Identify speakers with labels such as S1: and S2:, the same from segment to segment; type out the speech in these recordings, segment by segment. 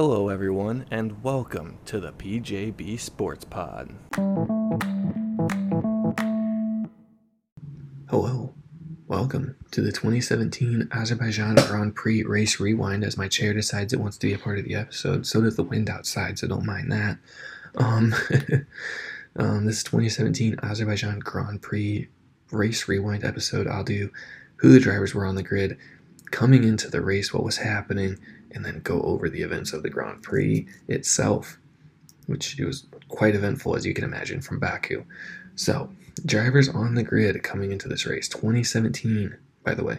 S1: Hello, everyone, and welcome to the PJB Sports Pod.
S2: Hello, welcome to the 2017 Azerbaijan Grand Prix Race Rewind. As my chair decides it wants to be a part of the episode, so does the wind outside, so don't mind that. Um, um, this 2017 Azerbaijan Grand Prix Race Rewind episode. I'll do who the drivers were on the grid, coming into the race, what was happening, and then go over the events of the Grand Prix itself, which was quite eventful as you can imagine from Baku. So, drivers on the grid coming into this race, 2017, by the way.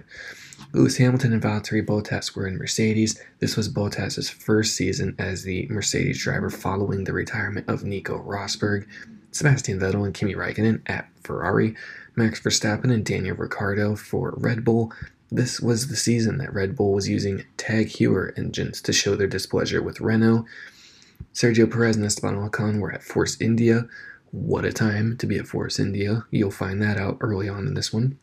S2: Lewis Hamilton and Valtteri Bottas were in Mercedes. This was Bottas's first season as the Mercedes driver following the retirement of Nico Rosberg. Sebastian Vettel and Kimi Raikkonen at Ferrari, Max Verstappen and Daniel Ricciardo for Red Bull. This was the season that Red Bull was using Tag Heuer engines to show their displeasure with Renault. Sergio Perez and Esteban Ocon were at Force India. What a time to be at Force India. You'll find that out early on in this one.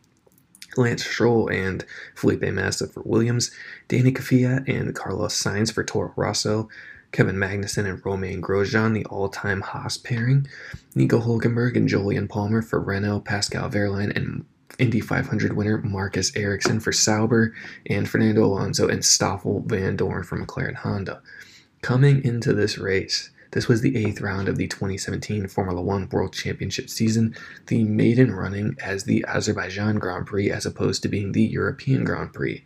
S2: Lance Stroll and Felipe Massa for Williams, Danny Kvyat and Carlos Sainz for Toro Rosso, Kevin Magnussen and Romain Grosjean, the all-time Haas pairing, Nico Hulkenberg and Jolyon Palmer for Renault, Pascal Wehrlein and Indy 500 winner Marcus Ericsson for Sauber, and Fernando Alonso and Stoffel Vandoorne for McLaren Honda. Coming into this race, this was the eighth round of the 2017 Formula One World Championship season, the maiden running as the Azerbaijan Grand Prix as opposed to being the European Grand Prix.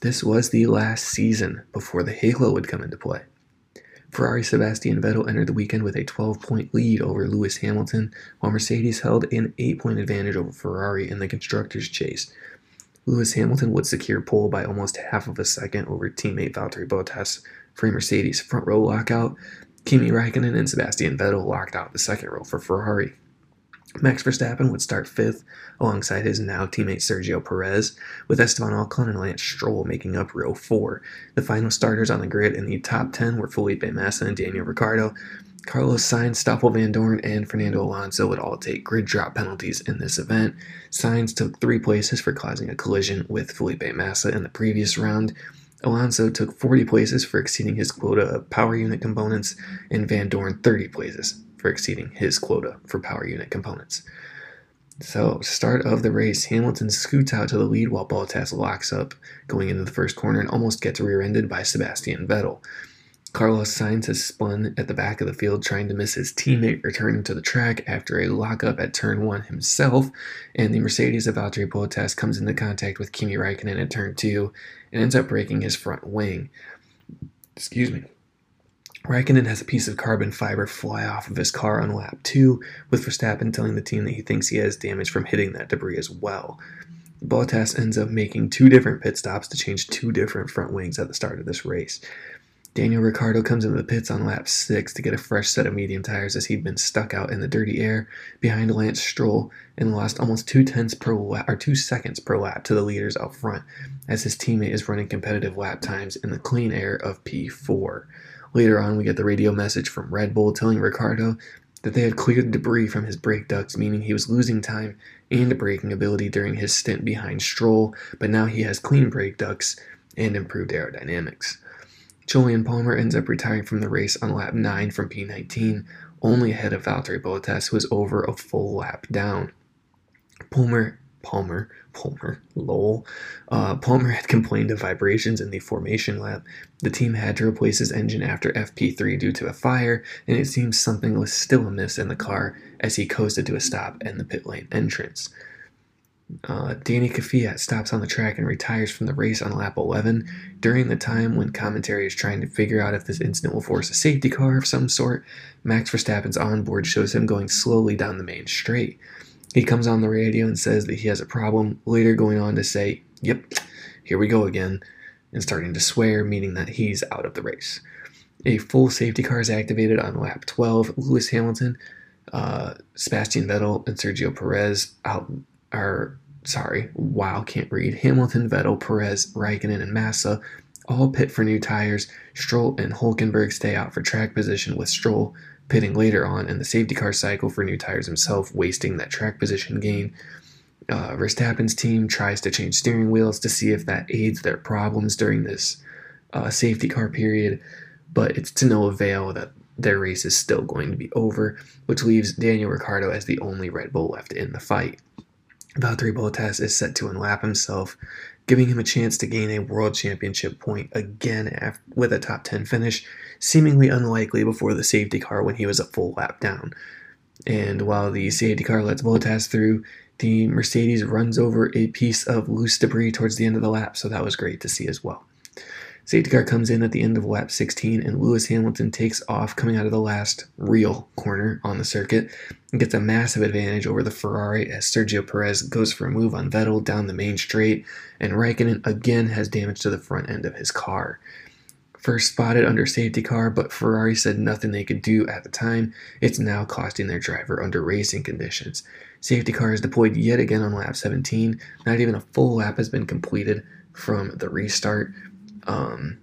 S2: This was the last season before the Halo would come into play. Ferrari Sebastian Vettel entered the weekend with a 12 point lead over Lewis Hamilton, while Mercedes held an 8 point advantage over Ferrari in the Constructors' chase. Lewis Hamilton would secure pole by almost half of a second over teammate Valtteri Bottas for Mercedes front row lockout. Kimi Raikkonen and Sebastian Vettel locked out the second row for Ferrari. Max Verstappen would start fifth alongside his now teammate Sergio Perez, with Esteban Ocon and Lance Stroll making up row four. The final starters on the grid in the top 10 were Felipe Massa and Daniel Ricciardo. Carlos Sainz, Stoffel Vandoorne, and Fernando Alonso would all take grid drop penalties in this event. Sainz took three places for causing a collision with Felipe Massa in the previous round. Alonso took 40 places for exceeding his quota of power unit components, and Vandoorne 30 places for exceeding his quota for power unit components. So, start of the race, Hamilton scoots out to the lead while Bottas locks up going into the first corner and almost gets rear ended by Sebastian Vettel. Carlos Sainz has spun at the back of the field trying to miss his teammate returning to the track after a lockup at turn one himself, and the Mercedes of Valtteri Bottas comes into contact with Kimi Raikkonen at turn two and ends up breaking his front wing. Excuse me. Raikkonen has a piece of carbon fiber fly off of his car on lap 2, with Verstappen telling the team that he thinks he has damage from hitting that debris as well. Bottas ends up making two different pit stops to change two different front wings at the start of this race. Daniel Ricciardo comes into the pits on lap 6 to get a fresh set of medium tires as he'd been stuck out in the dirty air behind Lance Stroll and lost almost two tenths per lap or two seconds per lap to the leaders out front as his teammate is running competitive lap times in the clean air of P4. Later on, we get the radio message from Red Bull telling Ricciardo that they had cleared debris from his brake ducts, meaning he was losing time and braking ability during his stint behind Stroll, but now he has clean brake ducts and improved aerodynamics. Jolyon Palmer ends up retiring from the race on lap 9 from P19, only ahead of Valtteri Bottas, who was over a full lap down. Palmer Palmer, Palmer, lol. Uh, Palmer had complained of vibrations in the formation lap. The team had to replace his engine after FP3 due to a fire, and it seems something was still amiss in the car as he coasted to a stop in the pit lane entrance. Uh, Danny Kvyat stops on the track and retires from the race on lap 11 during the time when commentary is trying to figure out if this incident will force a safety car of some sort. Max Verstappen's onboard shows him going slowly down the main straight. He comes on the radio and says that he has a problem, later going on to say, Yep, here we go again, and starting to swear, meaning that he's out of the race. A full safety car is activated on lap 12. Lewis Hamilton, uh, Sebastian Vettel, and Sergio Perez out are sorry, wow, can't read. Hamilton, Vettel, Perez, Raikkonen, and Massa all pit for new tires. Stroll and Hulkenberg stay out for track position with Stroll pitting later on in the safety car cycle for new tires himself, wasting that track position gain. Uh, Verstappen's team tries to change steering wheels to see if that aids their problems during this uh, safety car period. but it's to no avail that their race is still going to be over, which leaves Daniel Ricciardo as the only Red Bull left in the fight. Valtteri Bottas is set to unlap himself, giving him a chance to gain a world championship point again with a top 10 finish, seemingly unlikely before the safety car when he was a full lap down. And while the safety car lets Bottas through, the Mercedes runs over a piece of loose debris towards the end of the lap, so that was great to see as well. Safety car comes in at the end of lap 16, and Lewis Hamilton takes off coming out of the last real corner on the circuit and gets a massive advantage over the Ferrari as Sergio Perez goes for a move on Vettel down the main straight, and Raikkonen again has damage to the front end of his car. First spotted under safety car, but Ferrari said nothing they could do at the time. It's now costing their driver under racing conditions. Safety car is deployed yet again on lap 17. Not even a full lap has been completed from the restart um,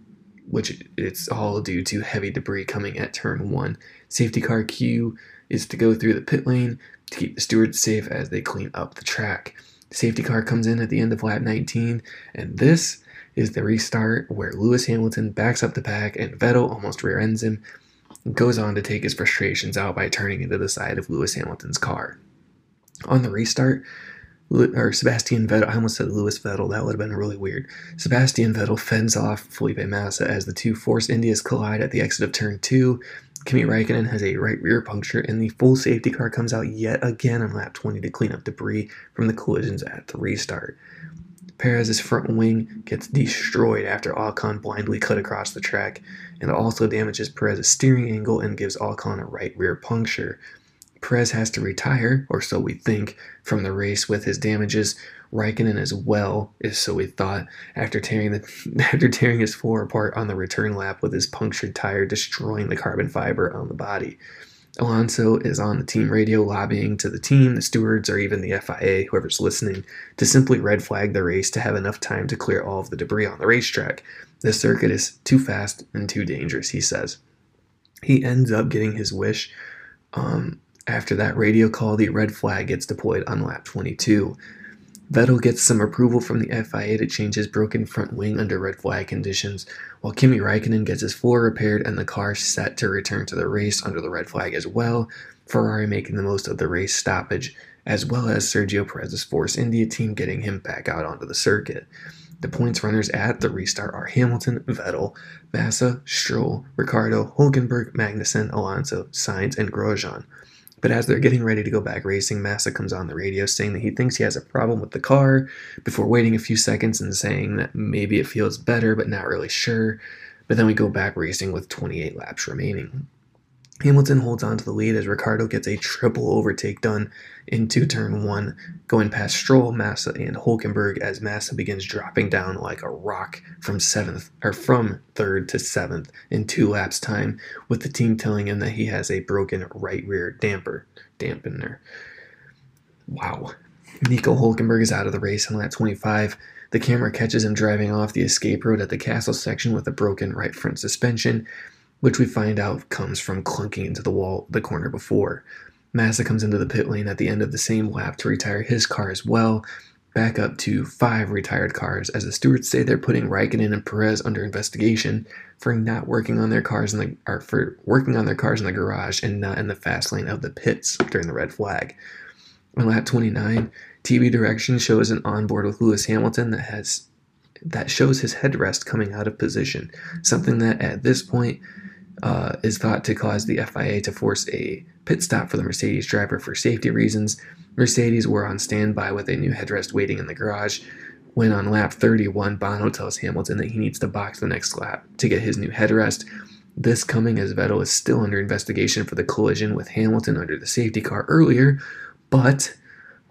S2: which it's all due to heavy debris coming at turn one. Safety car Q is to go through the pit lane to keep the stewards safe as they clean up the track. Safety car comes in at the end of lap 19, and this is the restart where Lewis Hamilton backs up the pack and Vettel almost rear ends him, goes on to take his frustrations out by turning into the side of Lewis Hamilton's car. On the restart, or Sebastian Vettel. I almost said Lewis Vettel. That would have been really weird. Sebastian Vettel fends off Felipe Massa as the two Force Indias collide at the exit of turn two. Kimi Raikkonen has a right rear puncture, and the full safety car comes out yet again on lap 20 to clean up debris from the collisions at the restart. Perez's front wing gets destroyed after Ocon blindly cut across the track, and also damages Perez's steering angle and gives Ocon a right rear puncture. Perez has to retire, or so we think, from the race with his damages. Raikkonen as well, is so we thought, after tearing the after tearing his floor apart on the return lap with his punctured tire destroying the carbon fiber on the body. Alonso is on the team radio lobbying to the team, the stewards, or even the FIA, whoever's listening, to simply red flag the race to have enough time to clear all of the debris on the racetrack. The circuit is too fast and too dangerous, he says. He ends up getting his wish. Um, after that radio call, the red flag gets deployed on lap 22. Vettel gets some approval from the FIA to change his broken front wing under red flag conditions, while Kimi Raikkonen gets his floor repaired and the car set to return to the race under the red flag as well, Ferrari making the most of the race stoppage, as well as Sergio Perez's Force India team getting him back out onto the circuit. The points runners at the restart are Hamilton, Vettel, Massa, Stroll, Ricciardo, Hulkenberg, Magnussen, Alonso, Sainz, and Grosjean. But as they're getting ready to go back racing, Massa comes on the radio saying that he thinks he has a problem with the car before waiting a few seconds and saying that maybe it feels better but not really sure. But then we go back racing with 28 laps remaining. Hamilton holds on to the lead as Ricciardo gets a triple overtake done into turn one, going past Stroll, Massa, and Hulkenberg as Massa begins dropping down like a rock from seventh or from third to seventh in two laps time, with the team telling him that he has a broken right rear damper dampener. Wow. Nico Hulkenberg is out of the race in lap 25. The camera catches him driving off the escape road at the castle section with a broken right front suspension, which we find out comes from clunking into the wall the corner before. Massa comes into the pit lane at the end of the same lap to retire his car as well, back up to five retired cars as the stewards say they're putting Raikkonen and Perez under investigation for not working on their cars in the or for working on their cars in the garage and not in the fast lane of the pits during the red flag. On lap 29, TV direction shows an onboard with Lewis Hamilton that has that shows his headrest coming out of position, something that at this point uh, is thought to cause the FIA to force a pit stop for the Mercedes driver for safety reasons. Mercedes were on standby with a new headrest waiting in the garage. When on lap 31, Bono tells Hamilton that he needs to box the next lap to get his new headrest. This coming as Vettel is still under investigation for the collision with Hamilton under the safety car earlier, but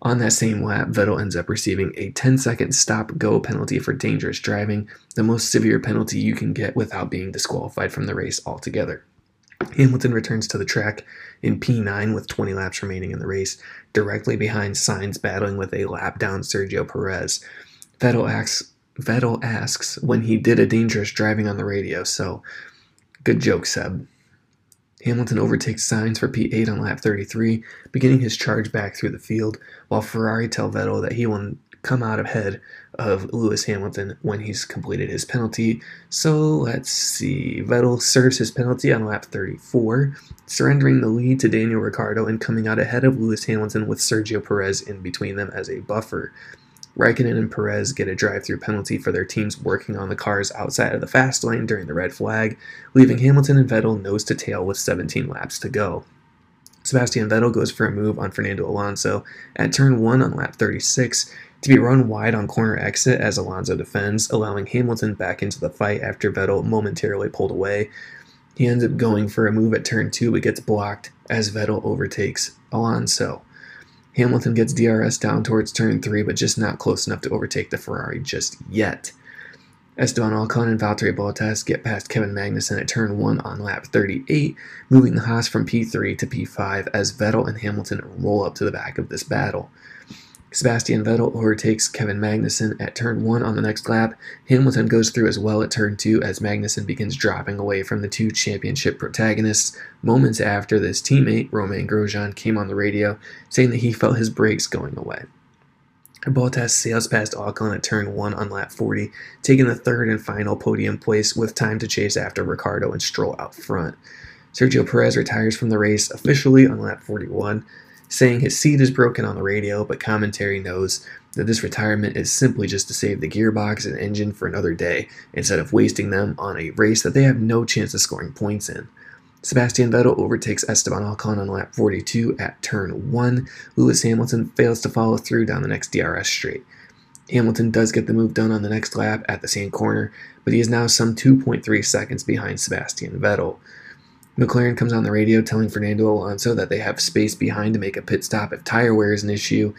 S2: on that same lap, Vettel ends up receiving a 10 second stop go penalty for dangerous driving, the most severe penalty you can get without being disqualified from the race altogether. Hamilton returns to the track in P9 with 20 laps remaining in the race, directly behind Sainz battling with a lap down Sergio Perez. Vettel asks, Vettel asks when he did a dangerous driving on the radio, so good joke, Seb. Hamilton overtakes Sainz for P8 on lap 33, beginning his charge back through the field, while Ferrari tell Vettel that he will come out ahead of Lewis Hamilton when he's completed his penalty. So let's see. Vettel serves his penalty on lap 34, surrendering the lead to Daniel Ricciardo and coming out ahead of Lewis Hamilton with Sergio Perez in between them as a buffer. Raikkonen and Perez get a drive through penalty for their teams working on the cars outside of the fast lane during the red flag, leaving Hamilton and Vettel nose to tail with 17 laps to go. Sebastian Vettel goes for a move on Fernando Alonso at turn 1 on lap 36 to be run wide on corner exit as Alonso defends, allowing Hamilton back into the fight after Vettel momentarily pulled away. He ends up going for a move at turn 2 but gets blocked as Vettel overtakes Alonso. Hamilton gets DRS down towards turn 3 but just not close enough to overtake the Ferrari just yet. Esteban Ocon and Valtteri Bottas get past Kevin Magnussen at turn 1 on lap 38, moving the Haas from P3 to P5 as Vettel and Hamilton roll up to the back of this battle. Sebastian Vettel overtakes Kevin Magnussen at turn 1 on the next lap. Hamilton goes through as well at turn 2 as Magnussen begins dropping away from the two championship protagonists. Moments after this teammate, Romain Grosjean, came on the radio saying that he felt his brakes going away. Bottas sails past Ocon at turn 1 on lap 40, taking the third and final podium place with time to chase after Ricciardo and Stroll out front. Sergio Perez retires from the race officially on lap 41, saying his seat is broken on the radio, but commentary knows that this retirement is simply just to save the gearbox and engine for another day instead of wasting them on a race that they have no chance of scoring points in. Sebastian Vettel overtakes Esteban Ocon on lap 42 at turn 1. Lewis Hamilton fails to follow through down the next DRS straight. Hamilton does get the move done on the next lap at the same corner, but he is now some 2.3 seconds behind Sebastian Vettel. McLaren comes on the radio telling Fernando Alonso that they have space behind to make a pit stop if tire wear is an issue,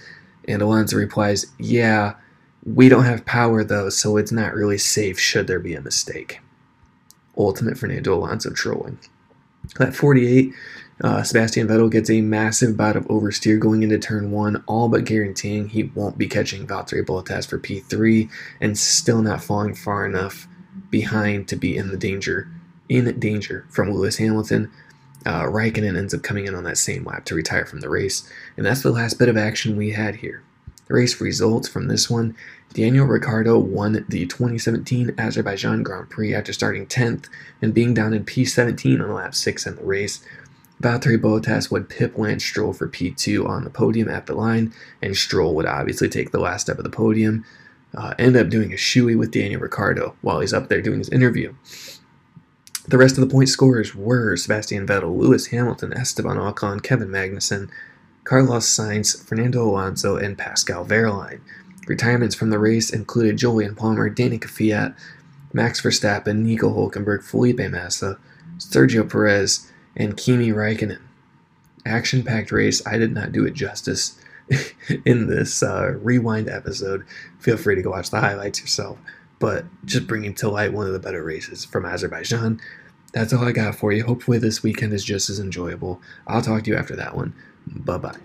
S2: and Alonso replies, Yeah, we don't have power though, so it's not really safe should there be a mistake. Ultimate Fernando Alonso trolling. At 48, uh, Sebastian Vettel gets a massive bout of oversteer going into turn one, all but guaranteeing he won't be catching Valtteri Bottas for P3 and still not falling far enough behind to be in the danger in danger from Lewis Hamilton. Uh, Raikkonen ends up coming in on that same lap to retire from the race, and that's the last bit of action we had here. The race results from this one Daniel Ricciardo won the 2017 Azerbaijan Grand Prix after starting 10th and being down in P17 on lap 6 in the race. Valtteri Bottas would pip Lance Stroll for P2 on the podium at the line, and Stroll would obviously take the last step of the podium. Uh, end up doing a shoey with Daniel Ricciardo while he's up there doing his interview. The rest of the point scorers were Sebastian Vettel, Lewis Hamilton, Esteban Ocon, Kevin Magnussen, Carlos Sainz, Fernando Alonso, and Pascal Wehrlein. Retirements from the race included Jolyon Palmer, Danny Kvyat, Max Verstappen, Nico Hulkenberg, Felipe Massa, Sergio Perez, and Kimi Raikkonen. Action packed race. I did not do it justice in this uh, rewind episode. Feel free to go watch the highlights yourself. But just bringing to light one of the better races from Azerbaijan. That's all I got for you. Hopefully, this weekend is just as enjoyable. I'll talk to you after that one. Bye bye.